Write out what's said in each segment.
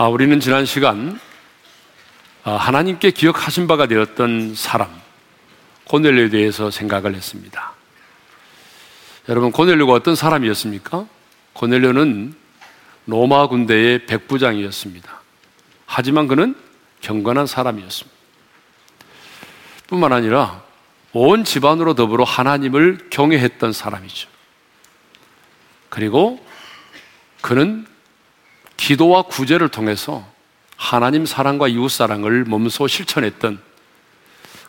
아, 우리는 지난 시간 아, 하나님께 기억하신 바가 되었던 사람 고넬료에 대해서 생각을 했습니다. 여러분 고넬료가 어떤 사람이었습니까? 고넬료는 로마 군대의 백부장이었습니다. 하지만 그는 경건한 사람이었습니다. 뿐만 아니라 온 집안으로 더불어 하나님을 경외했던 사람이죠. 그리고 그는 기도와 구제를 통해서 하나님 사랑과 이웃 사랑을 몸소 실천했던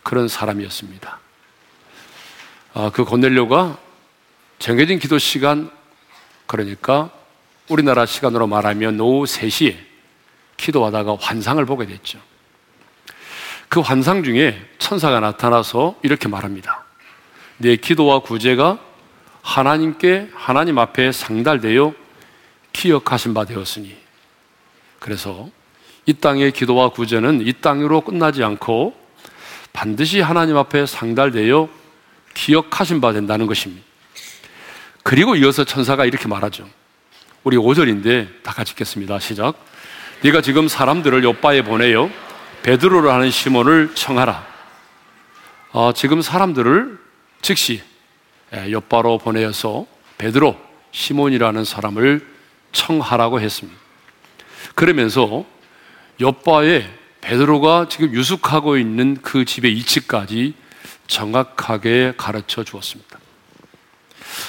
그런 사람이었습니다. 아, 그 고넬료가 정해진 기도 시간, 그러니까 우리나라 시간으로 말하면 오후 3시에 기도하다가 환상을 보게 됐죠. 그 환상 중에 천사가 나타나서 이렇게 말합니다. 내 기도와 구제가 하나님께 하나님 앞에 상달되어 기억하신 바 되었으니 그래서 이 땅의 기도와 구제는 이 땅으로 끝나지 않고 반드시 하나님 앞에 상달되어 기억하신 바 된다는 것입니다. 그리고 이어서 천사가 이렇게 말하죠. 우리 5절인데 다 같이 읽겠습니다. 시작. 네가 지금 사람들을 옆바에 보내요. 베드로를 하는 시몬을 청하라. 어, 지금 사람들을 즉시 예, 옆바로 보내어서 베드로, 시몬이라는 사람을 청하라고 했습니다. 그러면서 옆바에 베드로가 지금 유숙하고 있는 그 집의 위치까지 정확하게 가르쳐 주었습니다.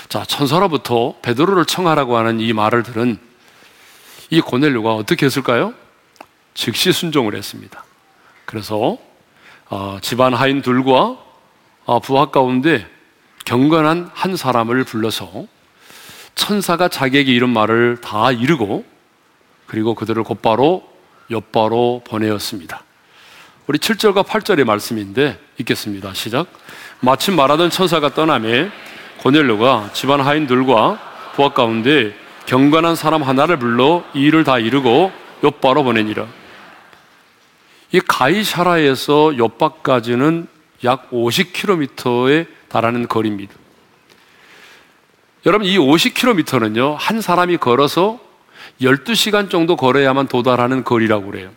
자, 천사로부터 베드로를 청하라고 하는 이 말을 들은 이 고넬료가 어떻게 했을까요? 즉시 순종을 했습니다. 그래서 어, 집안 하인 둘과 어, 부하 가운데 경건한 한 사람을 불러서 천사가 자기에게 이런 말을 다 이루고 그리고 그들을 곧바로 옆바로 보내었습니다. 우리 7절과 8절의 말씀인데 읽겠습니다. 시작. 마침 말하던 천사가 떠남에 고넬료가 집안 하인들과 부하 가운데 경건한 사람 하나를 불러 이 일을 다 이루고 옆바로 보내니라. 이 가이샤라에서 옆바까지는 약 50km에 달하는 거리입니다. 여러분, 이 50km는요, 한 사람이 걸어서 12시간 정도 걸어야만 도달하는 거리라고 그래요.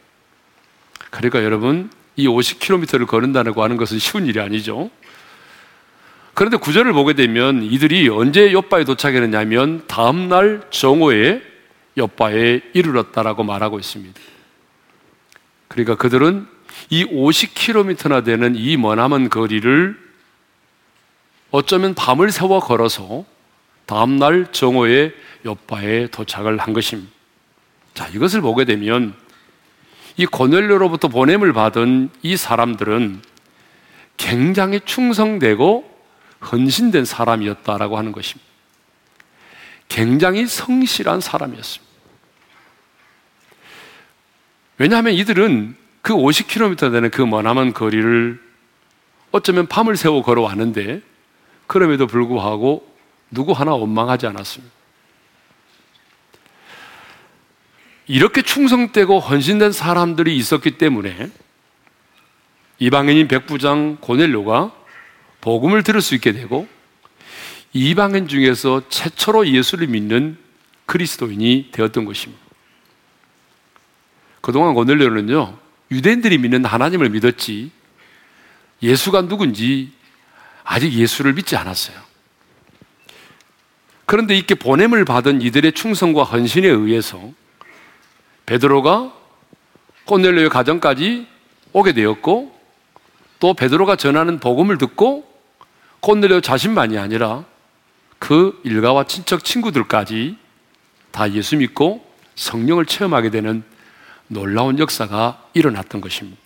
그러니까 여러분, 이 50km를 걸은다고 하는 것은 쉬운 일이 아니죠. 그런데 구절을 보게 되면 이들이 언제 옆바에 도착했느냐면 다음날 정오에 옆바에 이르렀다라고 말하고 있습니다. 그러니까 그들은 이 50km나 되는 이 머나먼 거리를 어쩌면 밤을 새워 걸어서 다음날 정오에 옆바에 도착을 한 것입니다. 자, 이것을 보게 되면 이 고넬료로부터 보냄을 받은 이 사람들은 굉장히 충성되고 헌신된 사람이었다라고 하는 것입니다. 굉장히 성실한 사람이었습니다. 왜냐하면 이들은 그 50km 되는 그 머나먼 거리를 어쩌면 밤을 새워 걸어왔는데 그럼에도 불구하고 누구 하나 원망하지 않았습니다. 이렇게 충성되고 헌신된 사람들이 있었기 때문에 이방인인 백부장 고넬료가 복음을 들을 수 있게 되고 이방인 중에서 최초로 예수를 믿는 그리스도인이 되었던 것입니다. 그동안 고넬료는요, 유대인들이 믿는 하나님을 믿었지, 예수가 누군지 아직 예수를 믿지 않았어요. 그런데 이렇게 보냄을 받은 이들의 충성과 헌신에 의해서 베드로가 코넬료의 가정까지 오게 되었고 또 베드로가 전하는 복음을 듣고 코넬료 자신만이 아니라 그 일가와 친척 친구들까지 다 예수 믿고 성령을 체험하게 되는 놀라운 역사가 일어났던 것입니다.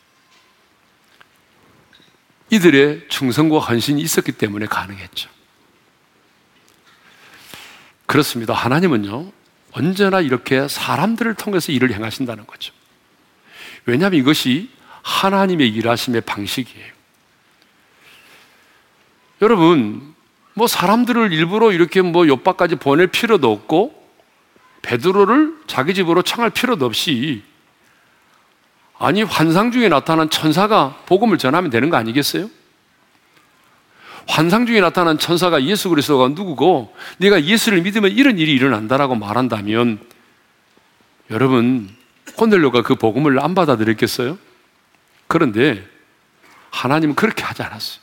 이들의 충성과 헌신이 있었기 때문에 가능했죠. 그렇습니다. 하나님은요, 언제나 이렇게 사람들을 통해서 일을 행하신다는 거죠. 왜냐하면 이것이 하나님의 일하심의 방식이에요. 여러분, 뭐 사람들을 일부러 이렇게 뭐 옆바까지 보낼 필요도 없고 베드로를 자기 집으로 청할 필요도 없이 아니 환상 중에 나타난 천사가 복음을 전하면 되는 거 아니겠어요? 환상 중에 나타난 천사가 예수 그리스도가 누구고 네가 예수를 믿으면 이런 일이 일어난다라고 말한다면 여러분 고넬료가 그 복음을 안 받아들였겠어요? 그런데 하나님은 그렇게 하지 않았어요.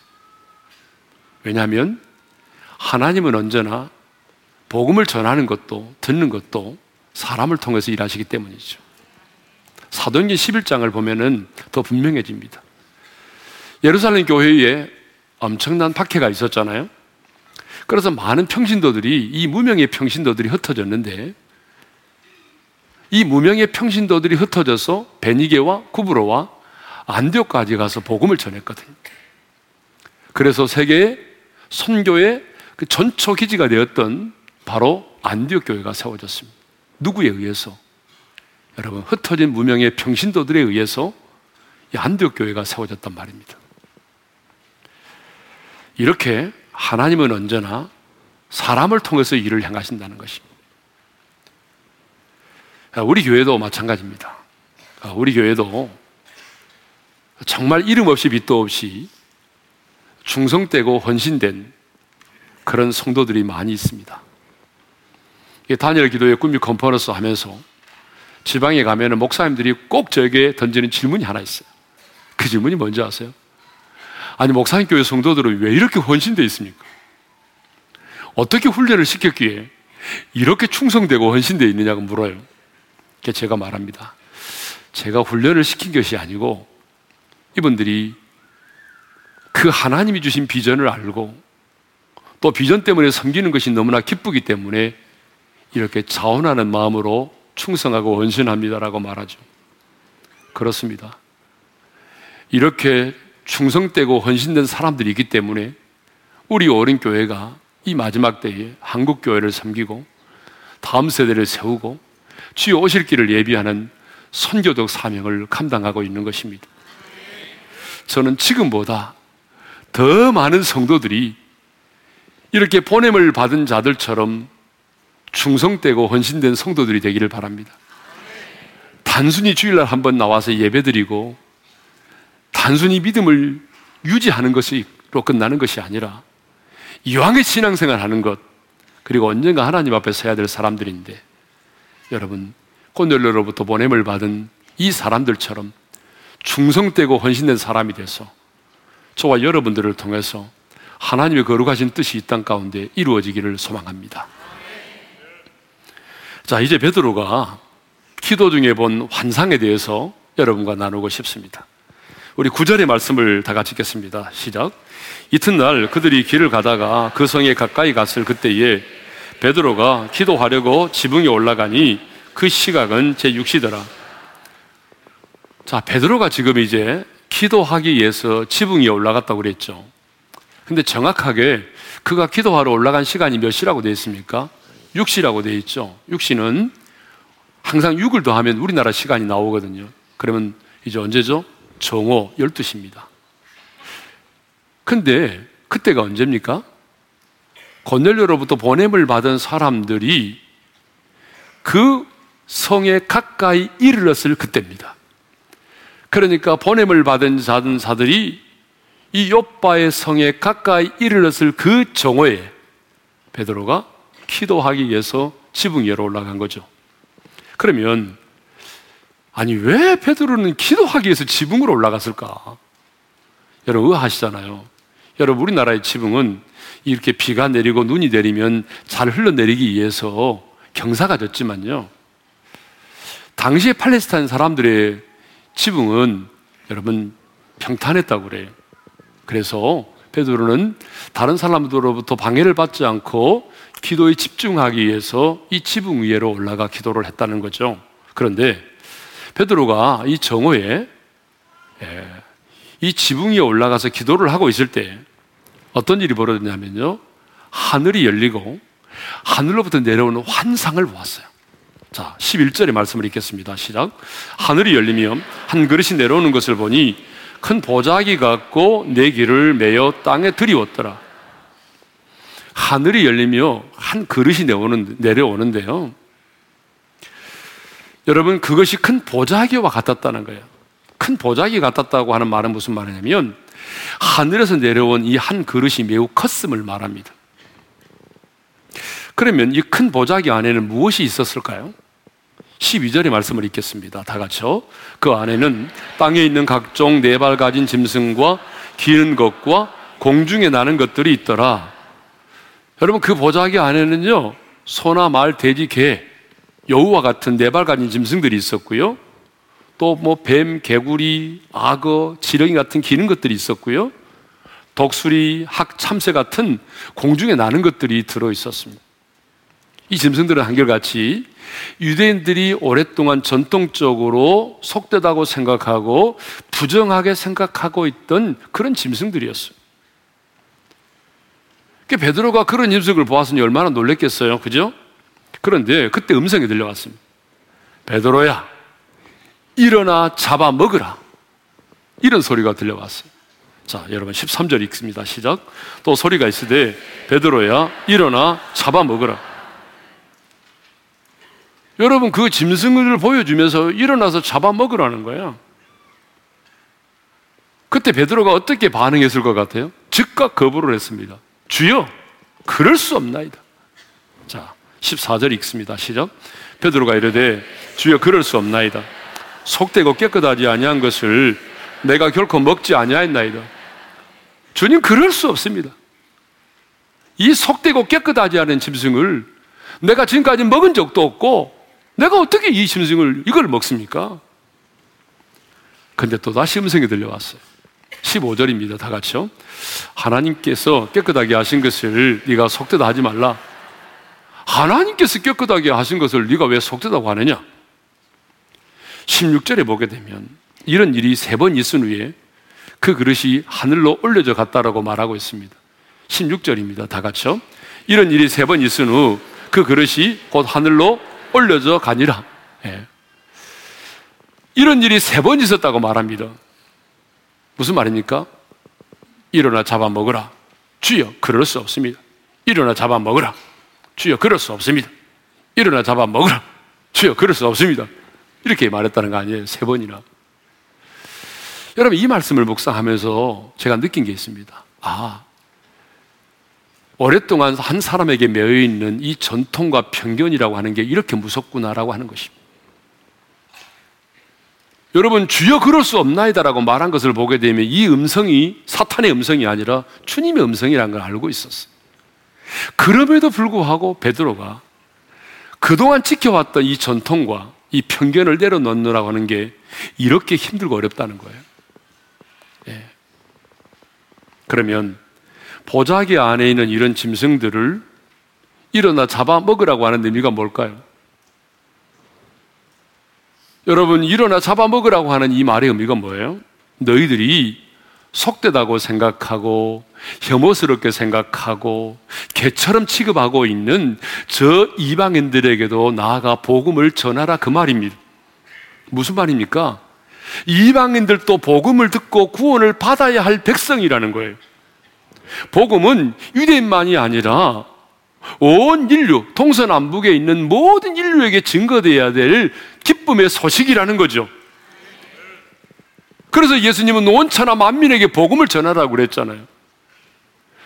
왜냐하면 하나님은 언제나 복음을 전하는 것도 듣는 것도 사람을 통해서 일하시기 때문이죠. 사도행전 11장을 보면은 더 분명해집니다. 예루살렘 교회에 엄청난 박해가 있었잖아요. 그래서 많은 평신도들이 이 무명의 평신도들이 흩어졌는데 이 무명의 평신도들이 흩어져서 베니게와 구브로와 안디옥까지 가서 복음을 전했거든요. 그래서 세계의 선교의 그 전초 기지가 되었던 바로 안디옥 교회가 세워졌습니다. 누구에 의해서? 여러분 흩어진 무명의 평신도들에 의해서 이 안디옥 교회가 세워졌단 말입니다. 이렇게 하나님은 언제나 사람을 통해서 일을 행하신다는 것입니다. 우리 교회도 마찬가지입니다. 우리 교회도 정말 이름 없이 빛도 없이 충성되고 헌신된 그런 성도들이 많이 있습니다. 단일 기도의 꿈이 컨퍼런스 하면서 지방에 가면 목사님들이 꼭 저에게 던지는 질문이 하나 있어요. 그 질문이 뭔지 아세요? 아니, 목사님 교회 성도들은 왜 이렇게 헌신되어 있습니까? 어떻게 훈련을 시켰기에 이렇게 충성되고 헌신되어 있느냐고 물어요. 제가 말합니다. 제가 훈련을 시킨 것이 아니고 이분들이 그 하나님이 주신 비전을 알고 또 비전 때문에 섬기는 것이 너무나 기쁘기 때문에 이렇게 자원하는 마음으로 충성하고 헌신합니다라고 말하죠. 그렇습니다. 이렇게 충성되고 헌신된 사람들이 있기 때문에 우리 어린 교회가 이 마지막 때에 한국 교회를 섬기고 다음 세대를 세우고 주여 오실 길을 예비하는 선교적 사명을 감당하고 있는 것입니다. 저는 지금보다 더 많은 성도들이 이렇게 보냄을 받은 자들처럼 충성되고 헌신된 성도들이 되기를 바랍니다. 단순히 주일날 한번 나와서 예배드리고 단순히 믿음을 유지하는 것으로 끝나는 것이 아니라 이왕의 신앙생활 하는 것 그리고 언젠가 하나님 앞에 서야 될 사람들인데 여러분 고넬로로부터 보냄을 받은 이 사람들처럼 충성되고 헌신된 사람이 돼서 저와 여러분들을 통해서 하나님의 거룩하신 뜻이 이 땅 가운데 이루어지기를 소망합니다. 자, 이제 베드로가 기도 중에 본 환상에 대해서 여러분과 나누고 싶습니다. 우리 구절의 말씀을 다 같이 읽겠습니다. 시작. 이튿날 그들이 길을 가다가 그 성에 가까이 갔을 그때에 베드로가 기도하려고 지붕에 올라가니 그 시각은 제 6시더라. 자, 베드로가 지금 이제 기도하기 위해서 지붕 에 올라갔다고 그랬죠. 근데 정확하게 그가 기도하러 올라간 시간이 몇 시라고 되어 있습니까? 6시라고 되어 있죠. 6시는 항상 6을 더하면 우리나라 시간이 나오거든요. 그러면 이제 언제죠? 정오 12시입니다. 근데 그때가 언제입니까? 고넬료로부터 보냄을 받은 사람들이 그 성에 가까이 이르렀을 그때입니다. 그러니까 보냄을 받은 자들이 이 요바의 성에 가까이 이르렀을 그 정오에 베드로가 기도하기 위해서 지붕 위로 올라간 거죠. 그러면 아니 왜 베드로는 기도하기 위해서 지붕으로 올라갔을까? 여러분 의아하시잖아요. 여러분 우리나라의 지붕은 이렇게 비가 내리고 눈이 내리면 잘 흘러내리기 위해서 경사가 졌지만요. 당시에 팔레스타인 사람들의 지붕은 여러분 평탄했다고 그래요. 그래서 베드로는 다른 사람들로부터 방해를 받지 않고 기도에 집중하기 위해서 이 지붕 위로 올라가 기도를 했다는 거죠. 그런데 베드로가 이 정오에 예, 이 지붕 위에 올라가서 기도를 하고 있을 때 어떤 일이 벌어졌냐면요. 하늘이 열리고 하늘로부터 내려오는 환상을 보았어요. 자, 11절의 말씀을 읽겠습니다. 시작. 하늘이 열리며 한 그릇이 내려오는 것을 보니 큰 보자기 같고 내 길을 메어 땅에 들이웠더라. 하늘이 열리며 한 그릇이 내려오는데요. 여러분, 그것이 큰 보자기와 같았다는 거예요. 큰 보자기 같았다고 하는 말은 무슨 말이냐면, 하늘에서 내려온 이 한 그릇이 매우 컸음을 말합니다. 그러면 이 큰 보자기 안에는 무엇이 있었을까요? 12절의 말씀을 읽겠습니다. 다 같이요. 그 안에는 땅에 있는 각종 네 발 가진 짐승과 기는 것과 공중에 나는 것들이 있더라. 여러분 그 보자기 안에는요 소나 말, 돼지, 개, 여우와 같은 네발 가진 짐승들이 있었고요. 또 뭐 뱀, 개구리, 악어, 지렁이 같은 기는 것들이 있었고요. 독수리, 학, 참새 같은 공중에 나는 것들이 들어 있었습니다. 이 짐승들은 한결같이 유대인들이 오랫동안 전통적으로 속되다고 생각하고 부정하게 생각하고 있던 그런 짐승들이었어요. 베드로가 그런 짐승을 보았으니 얼마나 놀랬겠어요. 그죠? 그런데 그때 음성이 들려왔습니다. 베드로야, 일어나 잡아 먹으라. 이런 소리가 들려왔어요. 자, 여러분 13절 읽습니다. 시작. 또 소리가 있으되 베드로야, 일어나 잡아 먹으라. 여러분 그 짐승을 보여주면서 일어나서 잡아 먹으라는 거예요. 그때 베드로가 어떻게 반응했을 것 같아요? 즉각 거부를 했습니다. 주여, 그럴 수 없나이다. 자, 14절 읽습니다. 시작. 베드로가 이르되 주여 그럴 수 없나이다. 속되고 깨끗하지 아니한 것을 내가 결코 먹지 아니하였나이다. 주님 그럴 수 없습니다. 이 속되고 깨끗하지 않은 짐승을 내가 지금까지 먹은 적도 없고 내가 어떻게 이 짐승을 이걸 먹습니까? 근데 또 다시 음성이 들려왔어요. 15절입니다. 다 같이요. 하나님께서 깨끗하게 하신 것을 네가 속되다 하지 말라. 하나님께서 깨끗하게 하신 것을 네가 왜 속되다고 하느냐? 16절에 보게 되면 이런 일이 세 번 있은 후에 그 그릇이 하늘로 올려져 갔다라고 말하고 있습니다. 16절입니다. 다 같이요. 이런 일이 세 번 있은 후 그 그릇이 곧 하늘로 올려져 가니라. 예. 이런 일이 세 번 있었다고 말합니다. 무슨 말입니까? 일어나 잡아먹으라. 주여, 그럴 수 없습니다. 일어나 잡아먹으라. 주여, 그럴 수 없습니다. 일어나 잡아 먹으라. 주여, 그럴 수 없습니다. 이렇게 말했다는 거 아니에요? 세 번이나. 여러분, 이 말씀을 묵상하면서 제가 느낀 게 있습니다. 아, 오랫동안 한 사람에게 매여 있는 이 전통과 편견이라고 하는 게 이렇게 무섭구나라고 하는 것입니다. 여러분, 주여 그럴 수 없나이다라고 말한 것을 보게 되면 이 음성이 사탄의 음성이 아니라 주님의 음성이라는 걸 알고 있었어요. 그럼에도 불구하고 베드로가 그동안 지켜왔던 이 전통과 이 편견을 내려놓느라고 하는 게 이렇게 힘들고 어렵다는 거예요. 예. 그러면 보자기 안에 있는 이런 짐승들을 일어나 잡아먹으라고 하는 의미가 뭘까요? 여러분, 일어나 잡아먹으라고 하는 이 말의 의미가 뭐예요? 너희들이 속되다고 생각하고 혐오스럽게 생각하고 개처럼 취급하고 있는 저 이방인들에게도 나아가 복음을 전하라 그 말입니다. 무슨 말입니까? 이방인들도 복음을 듣고 구원을 받아야 할 백성이라는 거예요. 복음은 유대인만이 아니라 온 인류, 동서남북에 있는 모든 인류에게 증거되어야 될 기쁨의 소식이라는 거죠. 그래서 예수님은 온천하 만민에게 복음을 전하라고 그랬잖아요.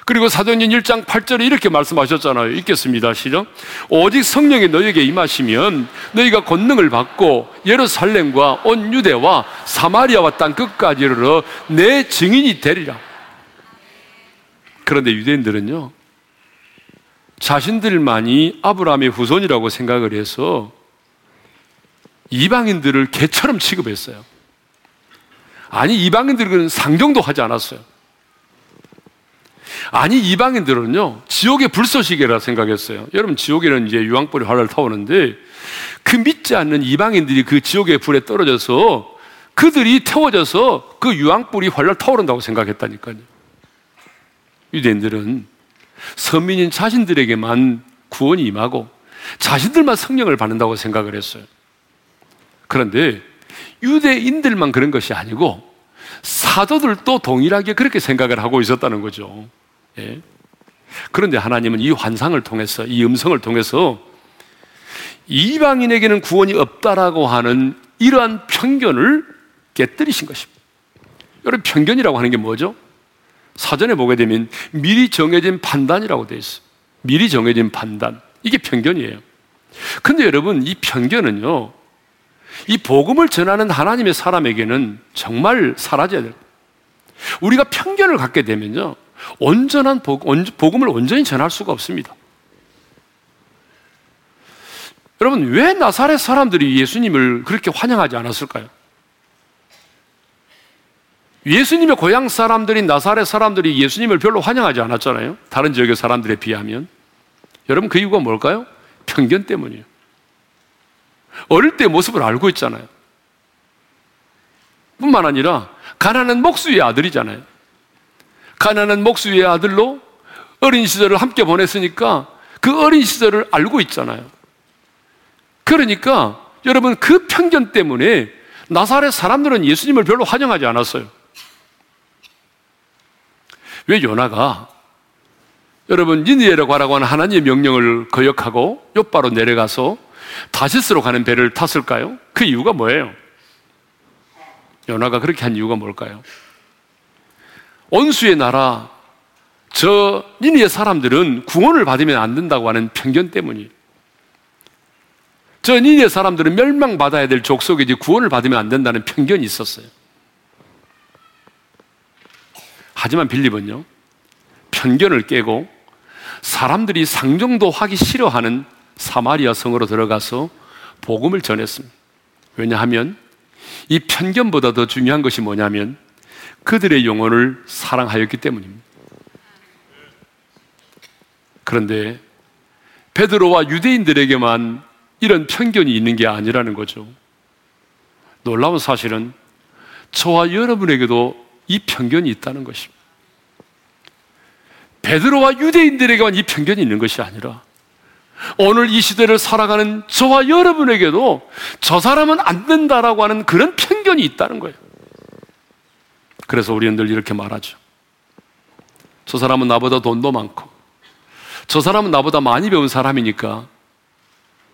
그리고 사도행전 1장 8절에 이렇게 말씀하셨잖아요. 읽겠습니다. 시작. 오직 성령이 너에게 임하시면 너희가 권능을 받고 예루살렘과 온 유대와 사마리아와 땅 끝까지 이르러 내 증인이 되리라. 그런데 유대인들은요, 자신들만이 아브라함의 후손이라고 생각을 해서 이방인들을 개처럼 취급했어요. 아니, 이방인들은 상종도 하지 않았어요. 아니, 이방인들은요, 지옥의 불쏘시개라 생각했어요. 여러분, 지옥에는 이제 유황불이 활활 타오는데, 그 믿지 않는 이방인들이 그 지옥의 불에 떨어져서 그들이 태워져서 그 유황불이 활활 타오른다고 생각했다니까요. 유대인들은 서민인 자신들에게만 구원이 임하고 자신들만 성령을 받는다고 생각을 했어요. 그런데 유대인들만 그런 것이 아니고 사도들도 동일하게 그렇게 생각을 하고 있었다는 거죠. 예. 그런데 하나님은 이 환상을 통해서, 이 음성을 통해서 이방인에게는 구원이 없다라고 하는 이러한 편견을 깨뜨리신 것입니다. 여러분, 편견이라고 하는 게 뭐죠? 사전에 보게 되면 미리 정해진 판단이라고 되어 있어요. 미리 정해진 판단. 이게 편견이에요. 근데 여러분, 이 편견은요, 이 복음을 전하는 하나님의 사람에게는 정말 사라져야 돼요. 우리가 편견을 갖게 되면요. 온전한 복음을 온전히 전할 수가 없습니다. 여러분, 왜 나사렛 사람들이 예수님을 그렇게 환영하지 않았을까요? 예수님의 고향 사람들인 나사렛 사람들이 예수님을 별로 환영하지 않았잖아요. 다른 지역의 사람들에 비하면. 여러분, 그 이유가 뭘까요? 편견 때문이에요. 어릴 때 모습을 알고 있잖아요. 뿐만 아니라, 가난한 목수의 아들이잖아요. 가난한 목수의 아들로 어린 시절을 함께 보냈으니까 그 어린 시절을 알고 있잖아요. 그러니까 여러분 그 편견 때문에 나사렛 사람들은 예수님을 별로 환영하지 않았어요. 왜 요나가 여러분 니니에라고 하라고 하는 하나님의 명령을 거역하고 옆바로 내려가서 다시스로 가는 배를 탔을까요? 그 이유가 뭐예요? 요나가 그렇게 한 이유가 뭘까요? 온수의 나라 저 니니의 사람들은 구원을 받으면 안 된다고 하는 편견 때문이에요. 저 니네 사람들은 멸망받아야 될 족속이지 구원을 받으면 안 된다는 편견이 있었어요. 하지만 빌립은요, 편견을 깨고 사람들이 상정도 하기 싫어하는 사마리아 성으로 들어가서 복음을 전했습니다. 왜냐하면 이 편견보다 더 중요한 것이 뭐냐면 그들의 영혼을 사랑하였기 때문입니다. 그런데 베드로와 유대인들에게만 이런 편견이 있는 게 아니라는 거죠. 놀라운 사실은 저와 여러분에게도 이 편견이 있다는 것입니다. 베드로와 유대인들에게만 이 편견이 있는 것이 아니라 오늘 이 시대를 살아가는 저와 여러분에게도 저 사람은 안 된다라고 하는 그런 편견이 있다는 거예요. 그래서 우리는 늘 이렇게 말하죠. 저 사람은 나보다 돈도 많고, 저 사람은 나보다 많이 배운 사람이니까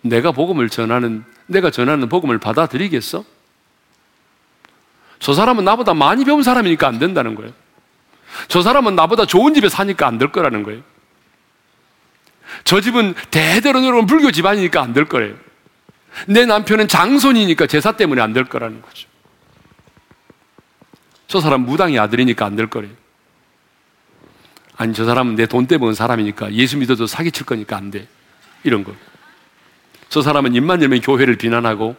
내가 복음을 전하는, 내가 전하는 복음을 받아들이겠어? 저 사람은 나보다 많이 배운 사람이니까 안 된다는 거예요. 저 사람은 나보다 좋은 집에 사니까 안 될 거라는 거예요. 저 집은 대대로 내려온 불교 집안이니까 안 될 거예요. 내 남편은 장손이니까 제사 때문에 안 될 거라는 거죠. 저 사람 무당의 아들이니까 안 될 거래요. 아니, 저 사람은 내 돈 때문에 사람이니까 예수 믿어도 사기칠 거니까 안 돼. 이런 거. 저 사람은 입만 열면 교회를 비난하고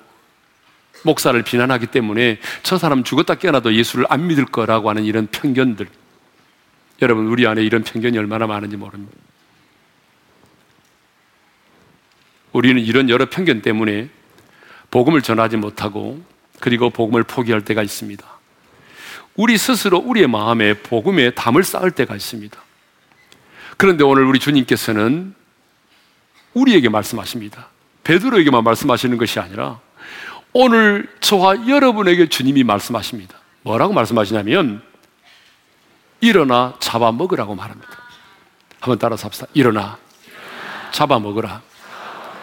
목사를 비난하기 때문에 저 사람 죽었다 깨어나도 예수를 안 믿을 거라고 하는 이런 편견들. 여러분, 우리 안에 이런 편견이 얼마나 많은지 모릅니다. 우리는 이런 여러 편견 때문에 복음을 전하지 못하고 그리고 복음을 포기할 때가 있습니다. 우리 스스로 우리의 마음에 복음에 담을 쌓을 때가 있습니다. 그런데 오늘 우리 주님께서는 우리에게 말씀하십니다. 베드로에게만 말씀하시는 것이 아니라 오늘 저와 여러분에게 주님이 말씀하십니다. 뭐라고 말씀하시냐면 일어나 잡아먹으라고 말합니다. 한번 따라서 합시다. 일어나 잡아먹으라.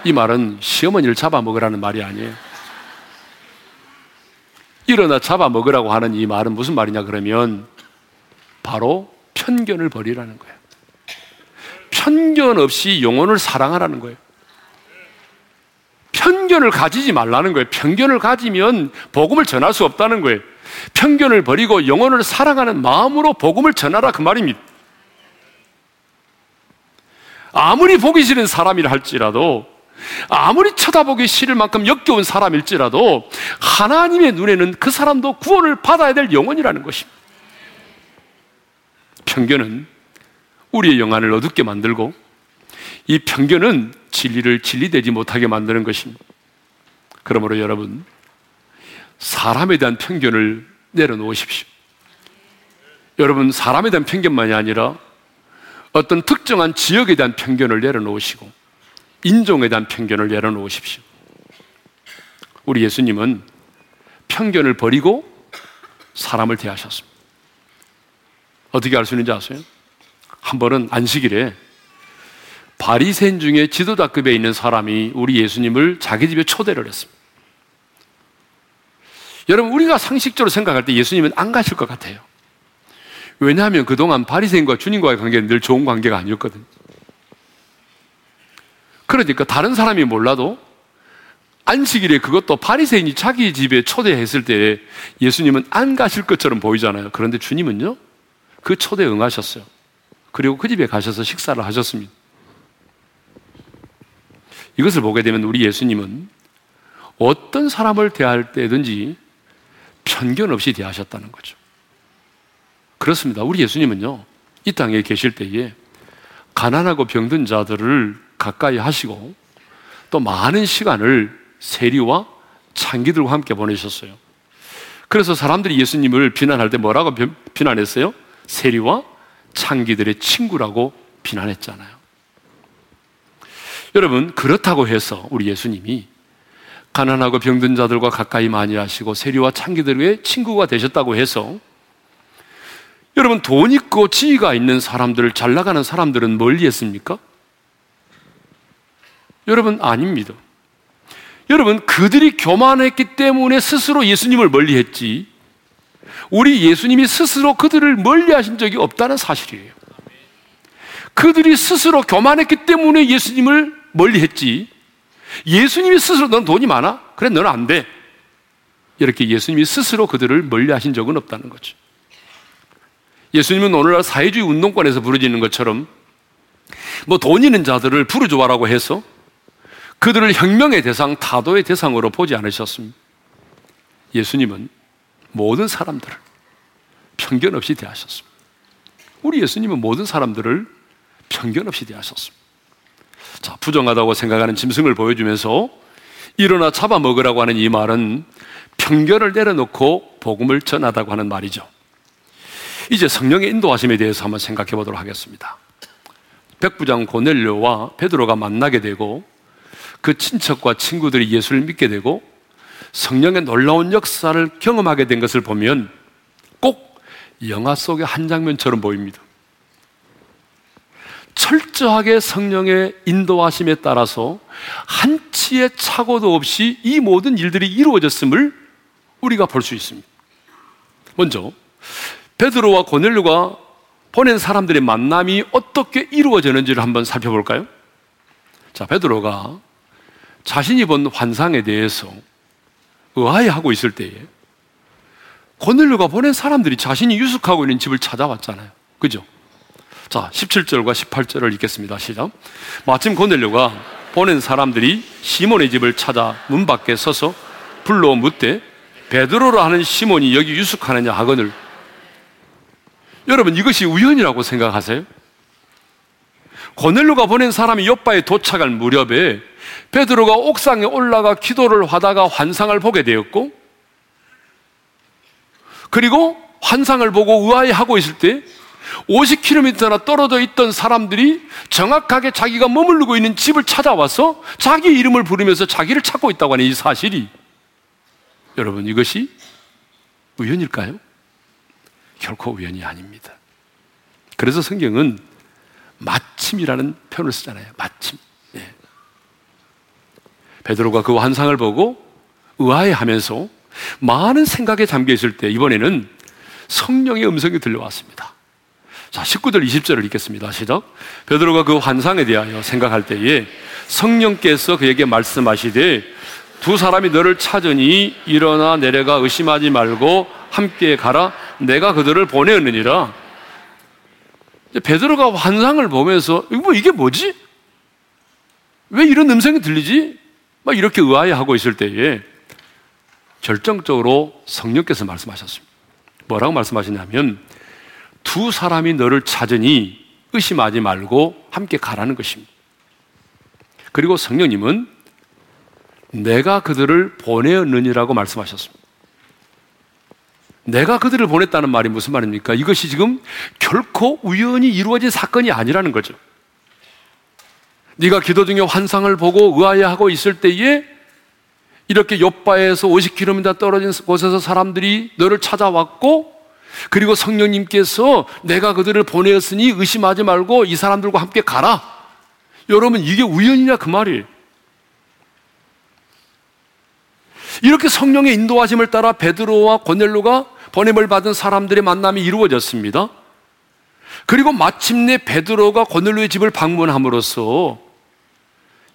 이 말은 시어머니를 잡아먹으라는 말이 아니에요. 일어나 잡아먹으라고 하는 이 말은 무슨 말이냐 그러면 바로 편견을 버리라는 거예요. 편견 없이 영혼을 사랑하라는 거예요. 편견을 가지지 말라는 거예요. 편견을 가지면 복음을 전할 수 없다는 거예요. 편견을 버리고 영혼을 사랑하는 마음으로 복음을 전하라 그 말입니다. 아무리 보기 싫은 사람이라 할지라도 아무리 쳐다보기 싫을 만큼 역겨운 사람일지라도 하나님의 눈에는 그 사람도 구원을 받아야 될 영혼이라는 것입니다. 편견은 우리의 영안을 어둡게 만들고 이 편견은 진리를 진리되지 못하게 만드는 것입니다. 그러므로 여러분, 사람에 대한 편견을 내려놓으십시오. 여러분, 사람에 대한 편견만이 아니라 어떤 특정한 지역에 대한 편견을 내려놓으시고, 인종에 대한 편견을 내려놓으십시오. 우리 예수님은 편견을 버리고 사람을 대하셨습니다. 어떻게 알 수 있는지 아세요? 한 번은 안식일에 바리새인 중에 지도자급에 있는 사람이 우리 예수님을 자기 집에 초대를 했습니다. 여러분 우리가 상식적으로 생각할 때 예수님은 안 가실 것 같아요. 왜냐하면 그동안 바리새인과 주님과의 관계는 늘 좋은 관계가 아니었거든요. 그러니까 다른 사람이 몰라도 안식일에 그것도 바리새인이 자기 집에 초대했을 때 예수님은 안 가실 것처럼 보이잖아요. 그런데 주님은요, 그 초대에 응하셨어요. 그리고 그 집에 가셔서 식사를 하셨습니다. 이것을 보게 되면 우리 예수님은 어떤 사람을 대할 때든지 편견 없이 대하셨다는 거죠. 그렇습니다. 우리 예수님은요, 이 땅에 계실 때에 가난하고 병든 자들을 가까이 하시고 또 많은 시간을 세리와 창기들과 함께 보내셨어요. 그래서 사람들이 예수님을 비난할 때 뭐라고 비난했어요? 세리와 창기들의 친구라고 비난했잖아요. 여러분, 그렇다고 해서 우리 예수님이 가난하고 병든 자들과 가까이 많이 하시고 세리와 창기들의 친구가 되셨다고 해서 여러분, 돈 있고 지위가 있는 사람들, 잘 나가는 사람들은 멀리 했습니까? 여러분, 아닙니다. 여러분, 그들이 교만했기 때문에 스스로 예수님을 멀리 했지, 우리 예수님이 스스로 그들을 멀리 하신 적이 없다는 사실이에요. 그들이 스스로 교만했기 때문에 예수님을 멀리 했지, 예수님이 스스로 넌 돈이 많아? 그래, 너는 안 돼. 이렇게 예수님이 스스로 그들을 멀리 하신 적은 없다는 거죠. 예수님은 오늘날 사회주의 운동권에서 부르짖는 것처럼 뭐 돈 있는 자들을 부르주아라고 해서 그들을 혁명의 대상, 타도의 대상으로 보지 않으셨습니다. 예수님은 모든 사람들을 편견 없이 대하셨습니다. 우리 예수님은 모든 사람들을 편견 없이 대하셨습니다. 자, 부정하다고 생각하는 짐승을 보여주면서 일어나 잡아먹으라고 하는 이 말은 편견을 내려놓고 복음을 전하다고 하는 말이죠. 이제 성령의 인도하심에 대해서 한번 생각해 보도록 하겠습니다. 백부장 고넬료와 베드로가 만나게 되고 그 친척과 친구들이 예수를 믿게 되고 성령의 놀라운 역사를 경험하게 된 것을 보면 꼭 영화 속의 한 장면처럼 보입니다. 철저하게 성령의 인도하심에 따라서 한치의 착오도 없이 이 모든 일들이 이루어졌음을 우리가 볼 수 있습니다. 먼저 베드로와 고넬료가 보낸 사람들의 만남이 어떻게 이루어졌는지를 한번 살펴볼까요? 자, 베드로가 자신이 본 환상에 대해서 의아해하고 있을 때에 고넬료가 보낸 사람들이 자신이 유숙하고 있는 집을 찾아왔잖아요. 그죠? 자, 17절과 18절을 읽겠습니다. 시작. 마침 고넬료가 보낸 사람들이 시몬의 집을 찾아 문 밖에 서서 불러 묻되 베드로라 하는 시몬이 여기 유숙하느냐 하거늘 여러분 이것이 우연이라고 생각하세요? 고넬료가 보낸 사람이 옆바에 도착할 무렵에 베드로가 옥상에 올라가 기도를 하다가 환상을 보게 되었고 그리고 환상을 보고 의아해하고 있을 때 50km나 떨어져 있던 사람들이 정확하게 자기가 머무르고 있는 집을 찾아와서 자기 이름을 부르면서 자기를 찾고 있다고 하는 이 사실이 여러분 이것이 우연일까요? 결코 우연이 아닙니다. 그래서 성경은 마침이라는 표현을 쓰잖아요. 마침. 예. 베드로가 그 환상을 보고 의아해하면서 많은 생각에 잠겨 있을 때 이번에는 성령의 음성이 들려왔습니다. 자, 19절 20절을 읽겠습니다. 시작. 베드로가 그 환상에 대하여 생각할 때에 성령께서 그에게 말씀하시되 두 사람이 너를 찾으니 일어나 내려가 의심하지 말고 함께 가라. 내가 그들을 보내었느니라. 베드로가 환상을 보면서 뭐 이게 뭐지? 왜 이런 음성이 들리지? 막 이렇게 의아해하고 있을 때에 결정적으로 성령께서 말씀하셨습니다. 뭐라고 말씀하시냐면 두 사람이 너를 찾으니 의심하지 말고 함께 가라는 것입니다. 그리고 성령님은 내가 그들을 보내었느니라고 말씀하셨습니다. 내가 그들을 보냈다는 말이 무슨 말입니까? 이것이 지금 결코 우연히 이루어진 사건이 아니라는 거죠. 네가 기도 중에 환상을 보고 의아해하고 있을 때에 이렇게 옆바에서 50km 떨어진 곳에서 사람들이 너를 찾아왔고 그리고 성령님께서 내가 그들을 보내었으니 의심하지 말고 이 사람들과 함께 가라. 여러분 이게 우연이냐 그 말이에요. 이렇게 성령의 인도하심을 따라 베드로와 고넬로가 보냄을 받은 사람들의 만남이 이루어졌습니다. 그리고 마침내 베드로가 고넬로의 집을 방문함으로써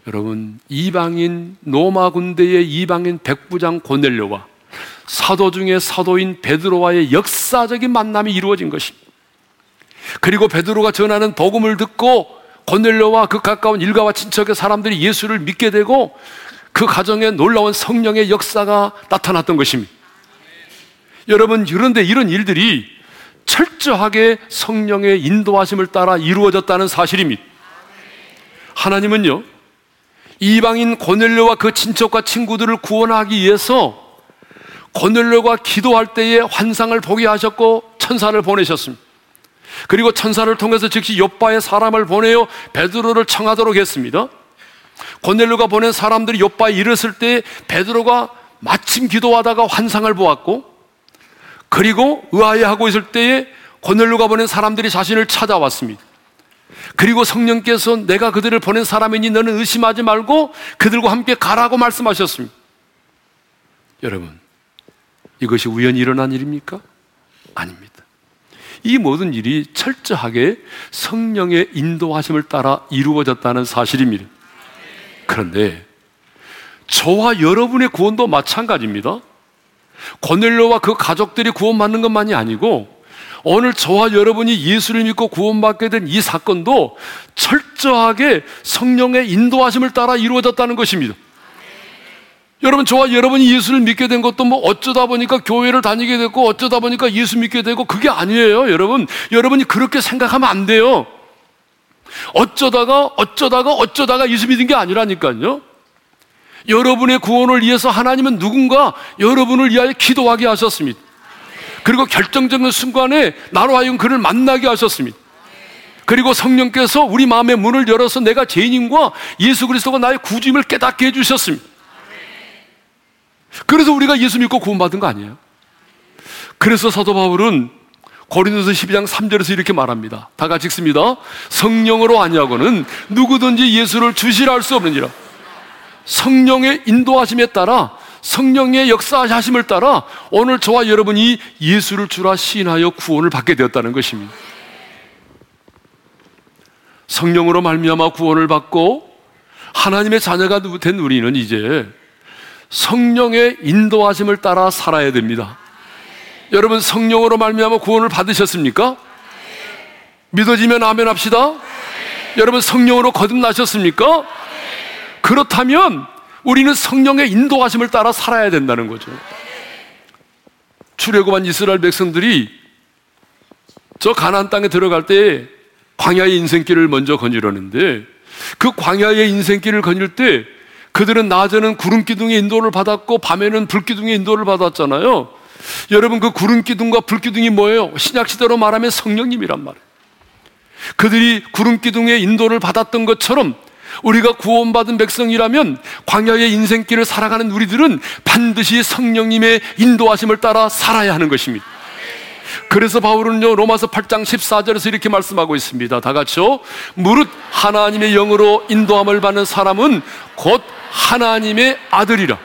여러분 이방인 로마 군대의 이방인 백부장 고넬료와 사도 중에 사도인 베드로와의 역사적인 만남이 이루어진 것입니다. 그리고 베드로가 전하는 복음을 듣고 고넬료와 그 가까운 일가와 친척의 사람들이 예수를 믿게 되고 그 가정에 놀라운 성령의 역사가 나타났던 것입니다. 여러분, 그런데 이런 일들이 철저하게 성령의 인도하심을 따라 이루어졌다는 사실입니다. 하나님은요, 이방인 고넬료와 그 친척과 친구들을 구원하기 위해서 고넬료가 기도할 때에 환상을 보게 하셨고 천사를 보내셨습니다. 그리고 천사를 통해서 즉시 요바의 사람을 보내어 베드로를 청하도록 했습니다. 고넬료가 보낸 사람들이 요바에 이르렀을 때 베드로가 마침 기도하다가 환상을 보았고 그리고 의아해하고 있을 때에 고넬료가 보낸 사람들이 자신을 찾아왔습니다. 그리고 성령께서 내가 그들을 보낸 사람이니 너는 의심하지 말고 그들과 함께 가라고 말씀하셨습니다. 여러분, 이것이 우연히 일어난 일입니까? 아닙니다. 이 모든 일이 철저하게 성령의 인도하심을 따라 이루어졌다는 사실입니다. 그런데 저와 여러분의 구원도 마찬가지입니다. 고넬료와 그 가족들이 구원받는 것만이 아니고 오늘 저와 여러분이 예수를 믿고 구원받게 된 이 사건도 철저하게 성령의 인도하심을 따라 이루어졌다는 것입니다. 여러분, 저와 여러분이 예수를 믿게 된 것도 뭐 어쩌다 보니까 교회를 다니게 됐고 어쩌다 보니까 예수 믿게 되고 그게 아니에요, 여러분. 여러분이 그렇게 생각하면 안 돼요. 어쩌다가, 어쩌다가, 어쩌다가 예수 믿은 게 아니라니까요. 여러분의 구원을 위해서 하나님은 누군가 여러분을 위하여 기도하게 하셨습니다. 그리고 결정적인 순간에 나로 하여금 그를 만나게 하셨습니다. 그리고 성령께서 우리 마음의 문을 열어서 내가 죄인인과 예수 그리스도가 나의 구주임을 깨닫게 해주셨습니다. 그래서 우리가 예수 믿고 구원받은 거 아니에요? 그래서 사도 바울은 고린도서 12장 3절에서 이렇게 말합니다. 다 같이 읽습니다. 성령으로 아니하고는 누구든지 예수를 주시라 할 수 없느니라. 성령의 인도하심에 따라 성령의 역사하심을 따라 오늘 저와 여러분이 예수를 주라 시인하여 구원을 받게 되었다는 것입니다. 성령으로 말미암아 구원을 받고 하나님의 자녀가 된 우리는 이제 성령의 인도하심을 따라 살아야 됩니다. 여러분 성령으로 말미암아 구원을 받으셨습니까? 믿어지면 아멘 합시다. 여러분 성령으로 거듭나셨습니까? 그렇다면 우리는 성령의 인도하심을 따라 살아야 된다는 거죠. 출애굽한 이스라엘 백성들이 저 가나안 땅에 들어갈 때 광야의 인생길을 먼저 거닐었는데 그 광야의 인생길을 거닐 때 그들은 낮에는 구름 기둥의 인도를 받았고 밤에는 불 기둥의 인도를 받았잖아요. 여러분 그 구름 기둥과 불 기둥이 뭐예요? 신약 시대로 말하면 성령님이란 말이에요. 그들이 구름 기둥의 인도를 받았던 것처럼 우리가 구원받은 백성이라면 광야의 인생길을 살아가는 우리들은 반드시 성령님의 인도하심을 따라 살아야 하는 것입니다. 그래서 바울은요, 로마서 8장 14절에서 이렇게 말씀하고 있습니다. 다 같이요. 무릇 하나님의 영으로 인도함을 받는 사람은 곧 하나님의 아들이라.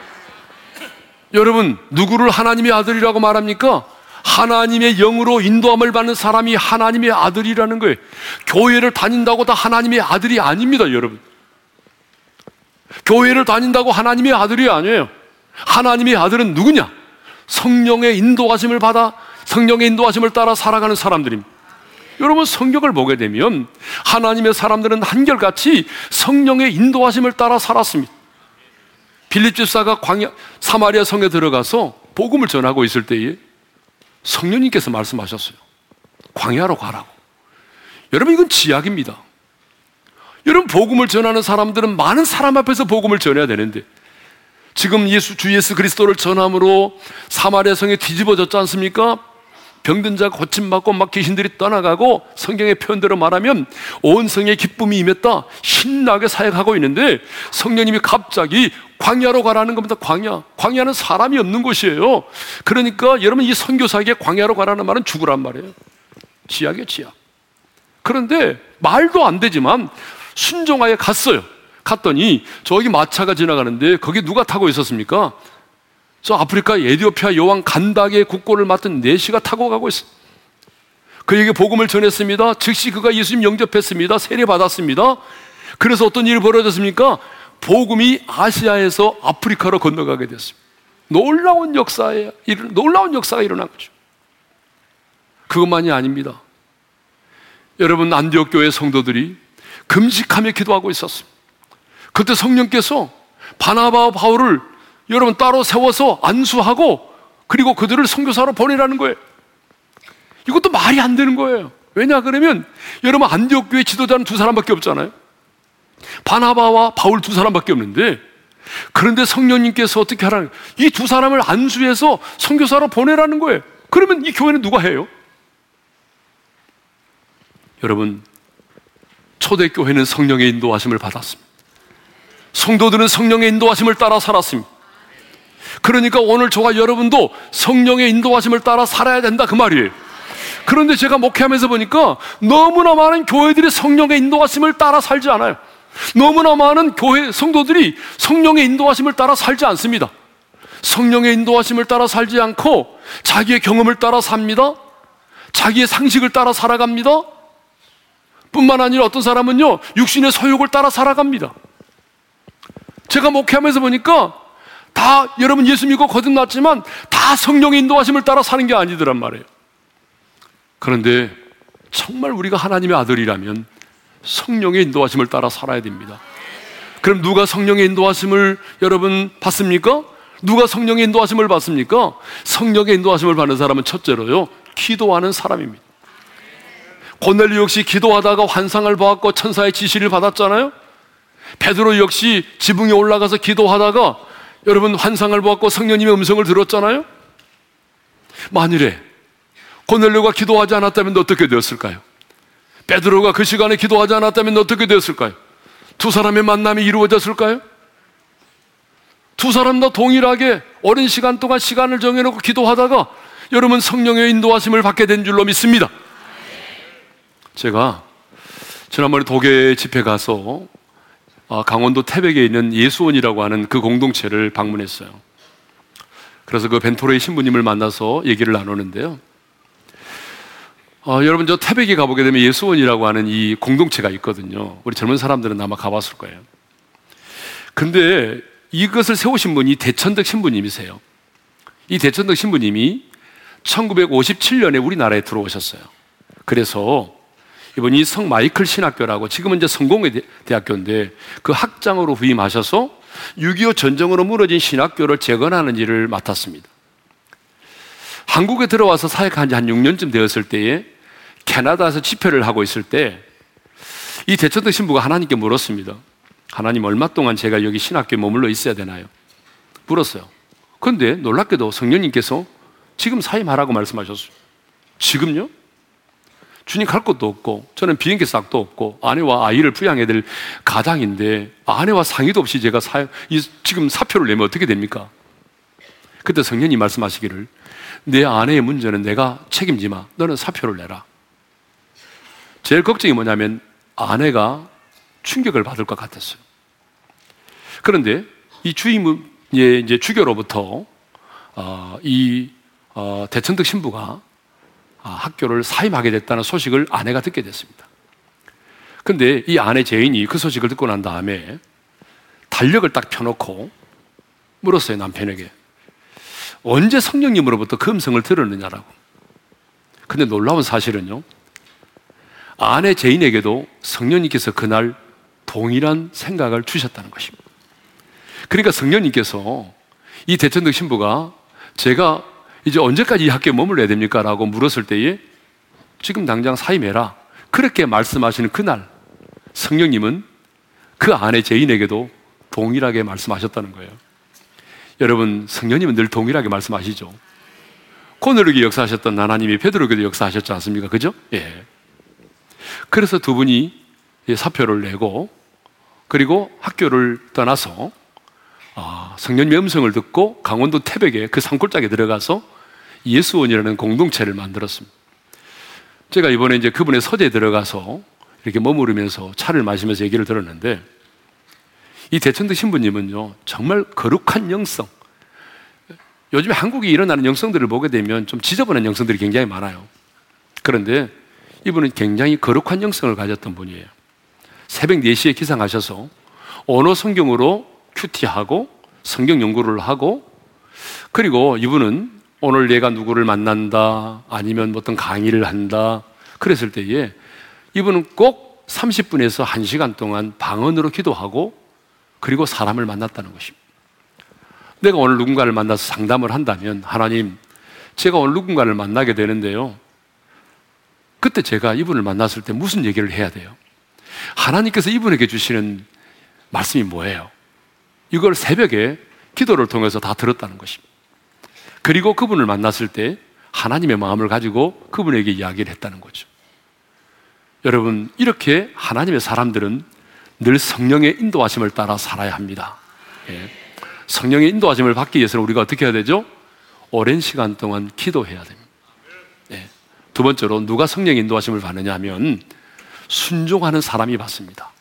여러분, 누구를 하나님의 아들이라고 말합니까? 하나님의 영으로 인도함을 받는 사람이 하나님의 아들이라는 거예요. 교회를 다닌다고 다 하나님의 아들이 아닙니다, 여러분. 교회를 다닌다고 하나님의 아들이 아니에요. 하나님의 아들은 누구냐? 성령의 인도하심을 받아 성령의 인도하심을 따라 살아가는 사람들입니다. 여러분 성경을 보게 되면 하나님의 사람들은 한결같이 성령의 인도하심을 따라 살았습니다. 빌립 집사가 광야 사마리아 성에 들어가서 복음을 전하고 있을 때에 성령님께서 말씀하셨어요. 광야로 가라고. 여러분 이건 지약입니다. 여러분 복음을 전하는 사람들은 많은 사람 앞에서 복음을 전해야 되는데 지금 예수 주 예수 그리스도를 전함으로 사마리아 성이 뒤집어졌지 않습니까? 병든 자가 고침 받고 막 귀신들이 떠나가고 성경의 표현대로 말하면 온 성의 기쁨이 임했다. 신나게 사역하고 있는데 성령님이 갑자기 광야로 가라는 겁니다. 광야. 광야는 사람이 없는 곳이에요. 그러니까 여러분 이 선교사에게 광야로 가라는 말은 죽으란 말이에요. 지약이에요 지약. 그런데 말도 안 되지만 순종하여 갔어요 갔더니 저기 마차가 지나가는데 거기 누가 타고 있었습니까? 저 아프리카 에디오피아 여왕 간닥의 국고를 맡은 네시가 타고 가고 있어요. 그에게 복음을 전했습니다. 즉시 그가 예수님 영접했습니다. 세례 받았습니다. 그래서 어떤 일이 벌어졌습니까? 복음이 아시아에서 아프리카로 건너가게 됐습니다. 놀라운 역사에 놀라운 역사가 일어난 거죠. 그것만이 아닙니다. 여러분 안디옥 교회 성도들이 금식하며 기도하고 있었습니다. 그때 성령께서 바나바와 바울을 여러분 따로 세워서 안수하고 그리고 그들을 선교사로 보내라는 거예요. 이것도 말이 안 되는 거예요. 왜냐 그러면 여러분 안디옥 교회 지도자는 두 사람밖에 없잖아요. 바나바와 바울 두 사람밖에 없는데 그런데 성령님께서 어떻게 하라는 이 두 사람을 안수해서 선교사로 보내라는 거예요. 그러면 이 교회는 누가 해요? 여러분 초대교회는 성령의 인도하심을 받았습니다. 성도들은 성령의 인도하심을 따라 살았습니다. 그러니까 오늘 저와 여러분도 성령의 인도하심을 따라 살아야 된다 그 말이에요. 그런데 제가 목회하면서 보니까 너무나 많은 교회들이 성령의 인도하심을 따라 살지 않아요. 너무나 많은 교회 성도들이 성령의 인도하심을 따라 살지 않습니다. 성령의 인도하심을 따라 살지 않고 자기의 경험을 따라 삽니다. 자기의 상식을 따라 살아갑니다. 뿐만 아니라 어떤 사람은요, 육신의 소욕을 따라 살아갑니다. 제가 목회하면서 보니까 다 여러분 예수 믿고 거듭났지만 다 성령의 인도하심을 따라 사는 게 아니더란 말이에요. 그런데 정말 우리가 하나님의 아들이라면 성령의 인도하심을 따라 살아야 됩니다. 그럼 누가 성령의 인도하심을 여러분 받습니까? 누가 성령의 인도하심을 받습니까? 성령의 인도하심을 받는 사람은 첫째로요, 기도하는 사람입니다. 고넬리 역시 기도하다가 환상을 보았고 천사의 지시를 받았잖아요. 베드로 역시 지붕에 올라가서 기도하다가 여러분 환상을 보았고 성령님의 음성을 들었잖아요. 만일에 고넬료가 기도하지 않았다면 어떻게 되었을까요? 베드로가 그 시간에 기도하지 않았다면 어떻게 되었을까요? 두 사람의 만남이 이루어졌을까요? 두 사람 다 동일하게 오랜 시간 동안 시간을 정해놓고 기도하다가 여러분 성령의 인도하심을 받게 된 줄로 믿습니다. 제가 지난번에 독일 집회 가서 아, 강원도 태백에 있는 예수원이라고 하는 그 공동체를 방문했어요. 그래서 그 벤토레이 신부님을 만나서 얘기를 나누는데요. 어, 여러분 저 태백에 가보게 되면 예수원이라고 하는 이 공동체가 있거든요. 우리 젊은 사람들은 아마 가봤을 거예요. 근데 이것을 세우신 분이 대천덕 신부님이세요. 이 대천덕 신부님이 1957년에 우리나라에 들어오셨어요. 그래서 이번 이 성 마이클 신학교라고 지금은 이제 성공회 대학교인데 그 학장으로 후임하셔서 6.25 전쟁으로 무너진 신학교를 재건하는 일을 맡았습니다. 한국에 들어와서 사역한 지 한 6년쯤 되었을 때에 캐나다에서 집회를 하고 있을 때 이 대천덕 신부가 하나님께 물었습니다. 하나님 얼마 동안 제가 여기 신학교에 머물러 있어야 되나요? 물었어요. 그런데 놀랍게도 성령님께서 지금 사임하라고 말씀하셨어요. 지금요? 주님 갈 곳도 없고 저는 비행기 싹도 없고 아내와 아이를 부양해야 될 가장인데 아내와 상의도 없이 제가 사, 이, 지금 사표를 내면 어떻게 됩니까? 그때 성령님 말씀하시기를 내 아내의 문제는 내가 책임지 마. 너는 사표를 내라. 제일 걱정이 뭐냐면 아내가 충격을 받을 것 같았어요. 그런데 이 주임의 이제 주교로부터 어, 이 어, 대천덕 신부가 아, 학교를 사임하게 됐다는 소식을 아내가 듣게 됐습니다. 근데 이 아내 제인이 그 소식을 듣고 난 다음에 달력을 딱 펴놓고 물었어요, 남편에게. 언제 성령님으로부터 그 음성을 들었느냐라고. 근데 놀라운 사실은요, 아내 제인에게도 성령님께서 그날 동일한 생각을 주셨다는 것입니다. 그러니까 성령님께서 이 대천덕 신부가 제가 이제 언제까지 이 학교에 머물러야 됩니까? 라고 물었을 때에 지금 당장 사임해라. 그렇게 말씀하시는 그날 성령님은 그 아내 제인에게도 동일하게 말씀하셨다는 거예요. 여러분, 성령님은 늘 동일하게 말씀하시죠. 코너르기 역사하셨던 하나님이 베드로에게도 역사하셨지 않습니까? 그죠? 예. 그래서 두 분이 사표를 내고 그리고 학교를 떠나서 아, 성령님의 음성을 듣고 강원도 태백에 그 산골짜기에 들어가서 예수원이라는 공동체를 만들었습니다. 제가 이번에 이제 그분의 서재에 들어가서 이렇게 머무르면서 차를 마시면서 얘기를 들었는데 이 대천덕 신부님은요 정말 거룩한 영성. 요즘에 한국에 일어나는 영성들을 보게 되면 좀 지저분한 영성들이 굉장히 많아요. 그런데 이분은 굉장히 거룩한 영성을 가졌던 분이에요. 새벽 4시에 기상하셔서 언어 성경으로 큐티하고 성경 연구를 하고 그리고 이분은 오늘 내가 누구를 만난다 아니면 뭐 어떤 강의를 한다 그랬을 때에 이분은 꼭 30분에서 1시간 동안 방언으로 기도하고 그리고 사람을 만났다는 것입니다. 내가 오늘 누군가를 만나서 상담을 한다면 하나님 제가 오늘 누군가를 만나게 되는데요. 그때 제가 이분을 만났을 때 무슨 얘기를 해야 돼요? 하나님께서 이분에게 주시는 말씀이 뭐예요? 이걸 새벽에 기도를 통해서 다 들었다는 것입니다. 그리고 그분을 만났을 때 하나님의 마음을 가지고 그분에게 이야기를 했다는 거죠. 여러분, 이렇게 하나님의 사람들은 늘 성령의 인도하심을 따라 살아야 합니다. 예. 성령의 인도하심을 받기 위해서는 우리가 어떻게 해야 되죠? 오랜 시간 동안 기도해야 됩니다. 예. 두 번째로 누가 성령 인도하심을 받느냐 하면 순종하는 사람이 받습니다.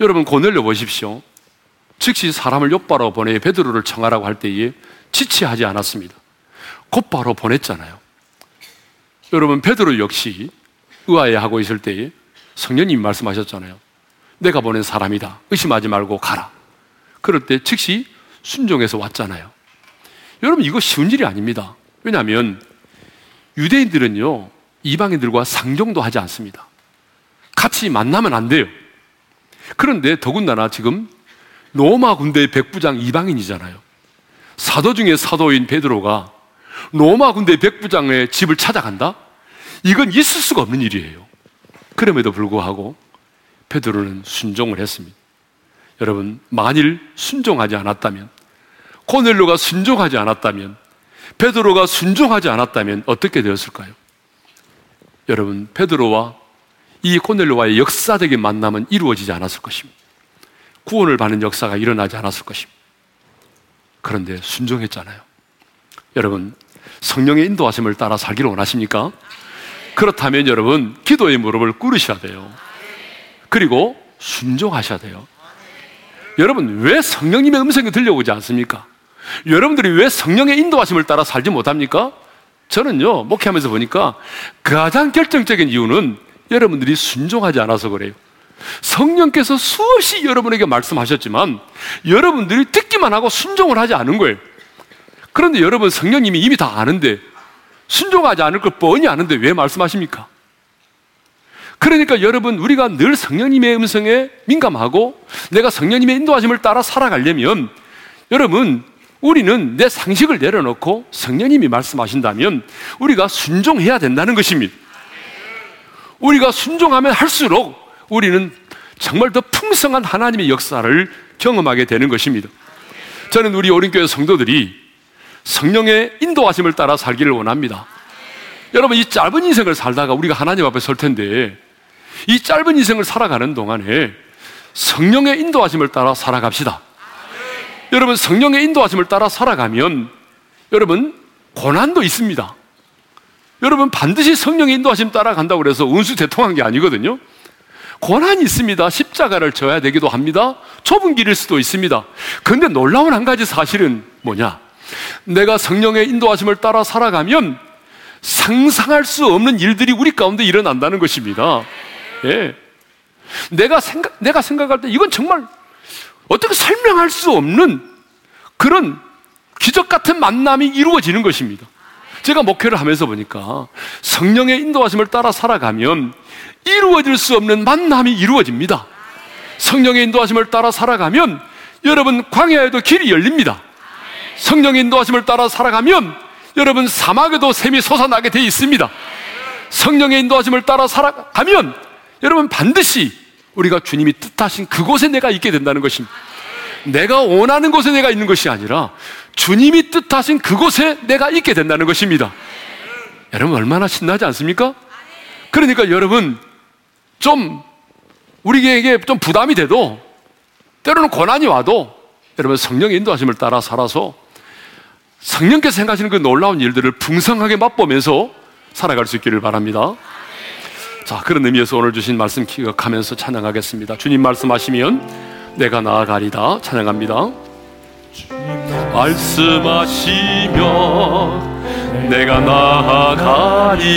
여러분 고넬료 보십시오. 즉시 사람을 옆바로 보내 베드로를 청하라고 할 때에 지치하지 않았습니다. 곧바로 보냈잖아요. 여러분 베드로 역시 의아해하고 있을 때에 성령님이 말씀하셨잖아요. 내가 보낸 사람이다. 의심하지 말고 가라. 그럴 때 즉시 순종해서 왔잖아요. 여러분 이거 쉬운 일이 아닙니다. 왜냐하면 유대인들은요 이방인들과 상종도 하지 않습니다. 같이 만나면 안 돼요. 그런데 더군다나 지금 로마 군대의 백부장 이방인이잖아요. 사도 중에 사도인 베드로가 로마 군대 백부장의 집을 찾아간다? 이건 있을 수가 없는 일이에요. 그럼에도 불구하고 베드로는 순종을 했습니다. 여러분, 만일 순종하지 않았다면, 코넬로가 순종하지 않았다면, 베드로가 순종하지 않았다면 어떻게 되었을까요? 여러분, 베드로와 이 코넬로와의 역사적인 만남은 이루어지지 않았을 것입니다. 구원을 받는 역사가 일어나지 않았을 것입니다. 그런데 순종했잖아요. 여러분, 성령의 인도하심을 따라 살기를 원하십니까? 그렇다면 여러분, 기도의 무릎을 꿇으셔야 돼요. 그리고 순종하셔야 돼요. 여러분, 왜 성령님의 음성이 들려오지 않습니까? 여러분들이 왜 성령의 인도하심을 따라 살지 못합니까? 저는요, 목회하면서 보니까 가장 결정적인 이유는 여러분들이 순종하지 않아서 그래요. 성령께서 수없이 여러분에게 말씀하셨지만 여러분들이 듣기만 하고 순종을 하지 않은 거예요. 그런데 여러분 성령님이 이미 다 아는데 순종하지 않을 걸 뻔히 아는데 왜 말씀하십니까? 그러니까 여러분 우리가 늘 성령님의 음성에 민감하고 내가 성령님의 인도하심을 따라 살아가려면 여러분 우리는 내 상식을 내려놓고 성령님이 말씀하신다면 우리가 순종해야 된다는 것입니다. 우리가 순종하면 할수록 우리는 정말 더 풍성한 하나님의 역사를 경험하게 되는 것입니다. 저는 우리 오린교회 성도들이 성령의 인도하심을 따라 살기를 원합니다. 여러분, 이 짧은 인생을 살다가 우리가 하나님 앞에 설 텐데, 이 짧은 인생을 살아가는 동안에 성령의 인도하심을 따라 살아갑시다. 여러분, 성령의 인도하심을 따라 살아가면, 여러분, 고난도 있습니다. 여러분, 반드시 성령의 인도하심 따라간다고 그래서 운수 대통한 게 아니거든요. 고난이 있습니다. 십자가를 져야 되기도 합니다. 좁은 길일 수도 있습니다. 그런데 놀라운 한 가지 사실은 뭐냐? 내가 성령의 인도하심을 따라 살아가면 상상할 수 없는 일들이 우리 가운데 일어난다는 것입니다. 예. 내가 생각, 내가 생각할 때 이건 정말 어떻게 설명할 수 없는 그런 기적 같은 만남이 이루어지는 것입니다. 제가 목회를 하면서 보니까 성령의 인도하심을 따라 살아가면 이루어질 수 없는 만남이 이루어집니다. 성령의 인도하심을 따라 살아가면 여러분 광야에도 길이 열립니다. 성령의 인도하심을 따라 살아가면 여러분 사막에도 샘이 솟아나게 돼 있습니다. 성령의 인도하심을 따라 살아가면 여러분 반드시 우리가 주님이 뜻하신 그곳에 내가 있게 된다는 것입니다. 내가 원하는 곳에 내가 있는 것이 아니라 주님이 뜻하신 그곳에 내가 있게 된다는 것입니다. 여러분 얼마나 신나지 않습니까? 그러니까 여러분 좀 우리에게 좀 부담이 돼도 때로는 고난이 와도 여러분 성령의 인도하심을 따라 살아서 성령께서 생각하시는 그 놀라운 일들을 풍성하게 맛보면서 살아갈 수 있기를 바랍니다. 자, 그런 의미에서 오늘 주신 말씀 기억하면서 찬양하겠습니다. 주님 말씀하시면 내가 나아가리다 찬양합니다. 말씀하시면 내가 나아가리다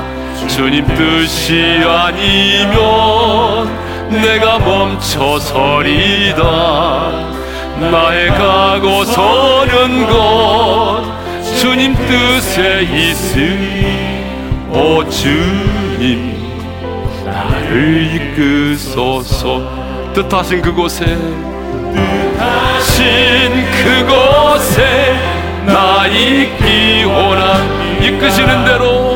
주님 뜻이 아니면 내가 멈춰서리다. 나의 가고 서는 것 주님 뜻에 있으니 오 주님 나를 이끄소서. 뜻하신 그곳에 뜻하신 그곳에 나 있기 원한 이끄시는 대로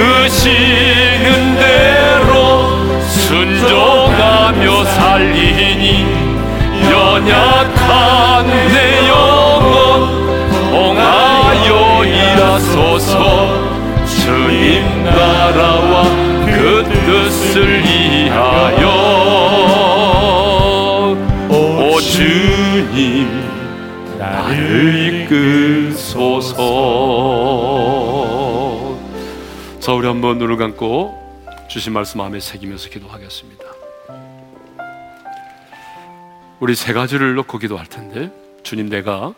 이끄시는 대로 순종하며 살리니 연약한 내 영혼 통하여 일하소서. 주님 나라와 그 뜻을 이하여. 오 주님 나를 이끄소서 자 우리 한번 눈을 감고 주신 말씀 마음에 새기면서 기도하겠습니다 우리 세 가지를 놓고 기도할 텐데 주님 내가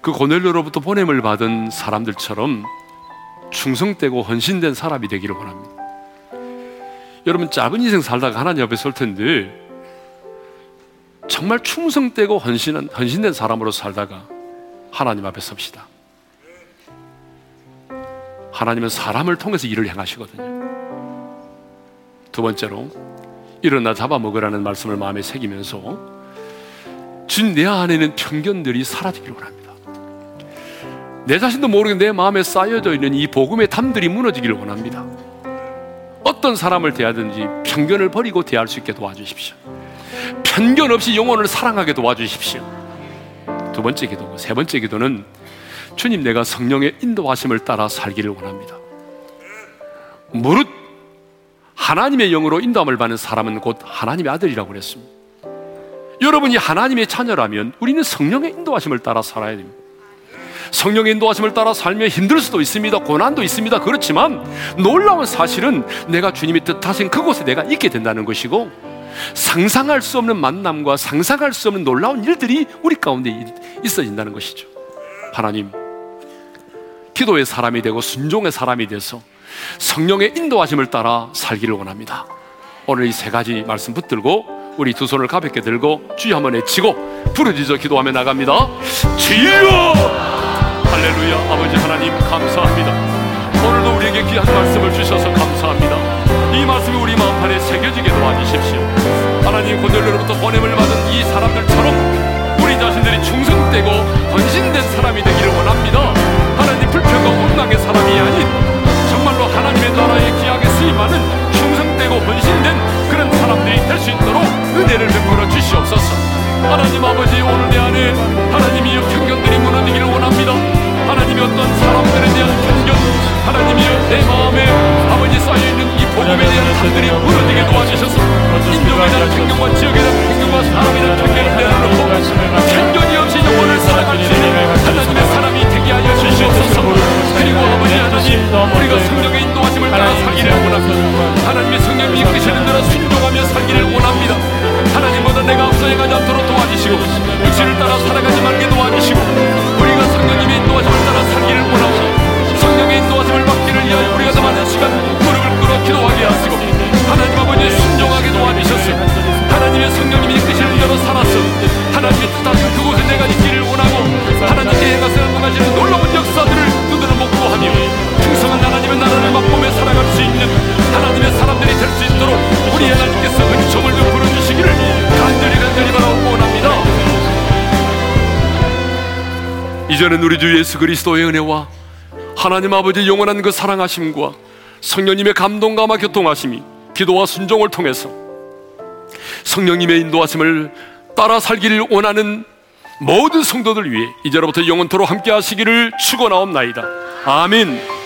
그 고넬료로부터 보냄을 받은 사람들처럼 충성되고 헌신된 사람이 되기를 원합니다. 여러분 짧은 인생 살다가 하나님 앞에 설 텐데 정말 충성되고 헌신한, 헌신된 사람으로 살다가 하나님 앞에 섭시다. 하나님은 사람을 통해서 일을 행하시거든요. 두 번째로 일어나 잡아먹으라는 말씀을 마음에 새기면서 주님 내 안에는 편견들이 사라지기를 원합니다. 내 자신도 모르게 내 마음에 쌓여져 있는 이 복음의 담들이 무너지기를 원합니다. 어떤 사람을 대하든지 편견을 버리고 대할 수 있게 도와주십시오. 편견 없이 영혼을 사랑하게 도와주십시오. 두 번째 기도고 세 번째 기도는 주님 내가 성령의 인도하심을 따라 살기를 원합니다. 무릇 하나님의 영으로 인도함을 받는 사람은 곧 하나님의 아들이라고 그랬습니다. 여러분이 하나님의 자녀라면 우리는 성령의 인도하심을 따라 살아야 됩니다. 성령의 인도하심을 따라 살면 힘들 수도 있습니다. 고난도 있습니다. 그렇지만 놀라운 사실은 내가 주님이 뜻하신 그곳에 내가 있게 된다는 것이고 상상할 수 없는 만남과 상상할 수 없는 놀라운 일들이 우리 가운데 있어진다는 것이죠. 하나님, 기도의 사람이 되고 순종의 사람이 돼서 성령의 인도하심을 따라 살기를 원합니다. 오늘 이 세 가지 말씀 붙들고 우리 두 손을 가볍게 들고 주여 한번 외치고 부르짖어 기도하며 나갑니다. 주여! 할렐루야 아버지 하나님 감사합니다. 오늘도 우리에게 귀한 말씀을 주셔서 감사합니다. 이 말씀이 우리 마음판에 새겨지게 도와주십시오. 하나님 고넬로로부터 보냄을 받은 이 사람들처럼 우리 자신들이 충성되고 헌신된 사람이 되기를 원합니다. 불평과 원망의 사람이 아닌 정말로 하나님의 나라에 귀하게 쓰임하는 충성되고 헌신된 그런 사람들이 될 수 있도록 은혜를 베풀어 주시옵소서. 하나님 아버지 오늘 내 안에 하나님이 편견들이 무너지기를 원합니다. 하나님이 어떤 사람들에 대한 편견, 하나님이 내 마음에 아버지 쌓여있는 이 복음에 대한 산들이 무너지게 도와주셔서 인종에 대한 편견과 지역에 대한 편견과 사람에 대한 편견을 내려놓고 편견이 우리가 성령의 인도하심을 따라 살기를 원합니다. 하나님의 성령이 이끄시는 대로 순종하며 살기를 원합니다. 하나님보다 내가 앞서 행하지 않도록 도와주시고 육신을 따라 살아가지 말게 도와주시고 우리가 성령님의 인도하심을 따라 살기를 원하고 성령의 인도하심을 받기를 위하여 우리가 더 많은 시간 무릎을 꿇어 기도하게 하시고 하나님 아버지 순종하게 도와주셨으 하나님의 성령님이 이끄시는 대로 살았어 하나님의 뜻하신 그곳에 내가 있기를 원하고 하나님께 행하시는 놀라운 역사 나라를 맛보며 살아갈 수 있는 하나님의 사람들이 될 수 있도록 우리 하나님께서 은총을 베풀어 주시기를 간절히 간절히 바라고 원합니다 이제는 우리 주 예수 그리스도의 은혜와 하나님 아버지 영원한 그 사랑하심과 성령님의 감동감화 교통하심이 기도와 순종을 통해서 성령님의 인도하심을 따라 살기를 원하는 모든 성도들 위해 이제로부터 영원토록 함께 하시기를 축원하옵나이다. 아멘.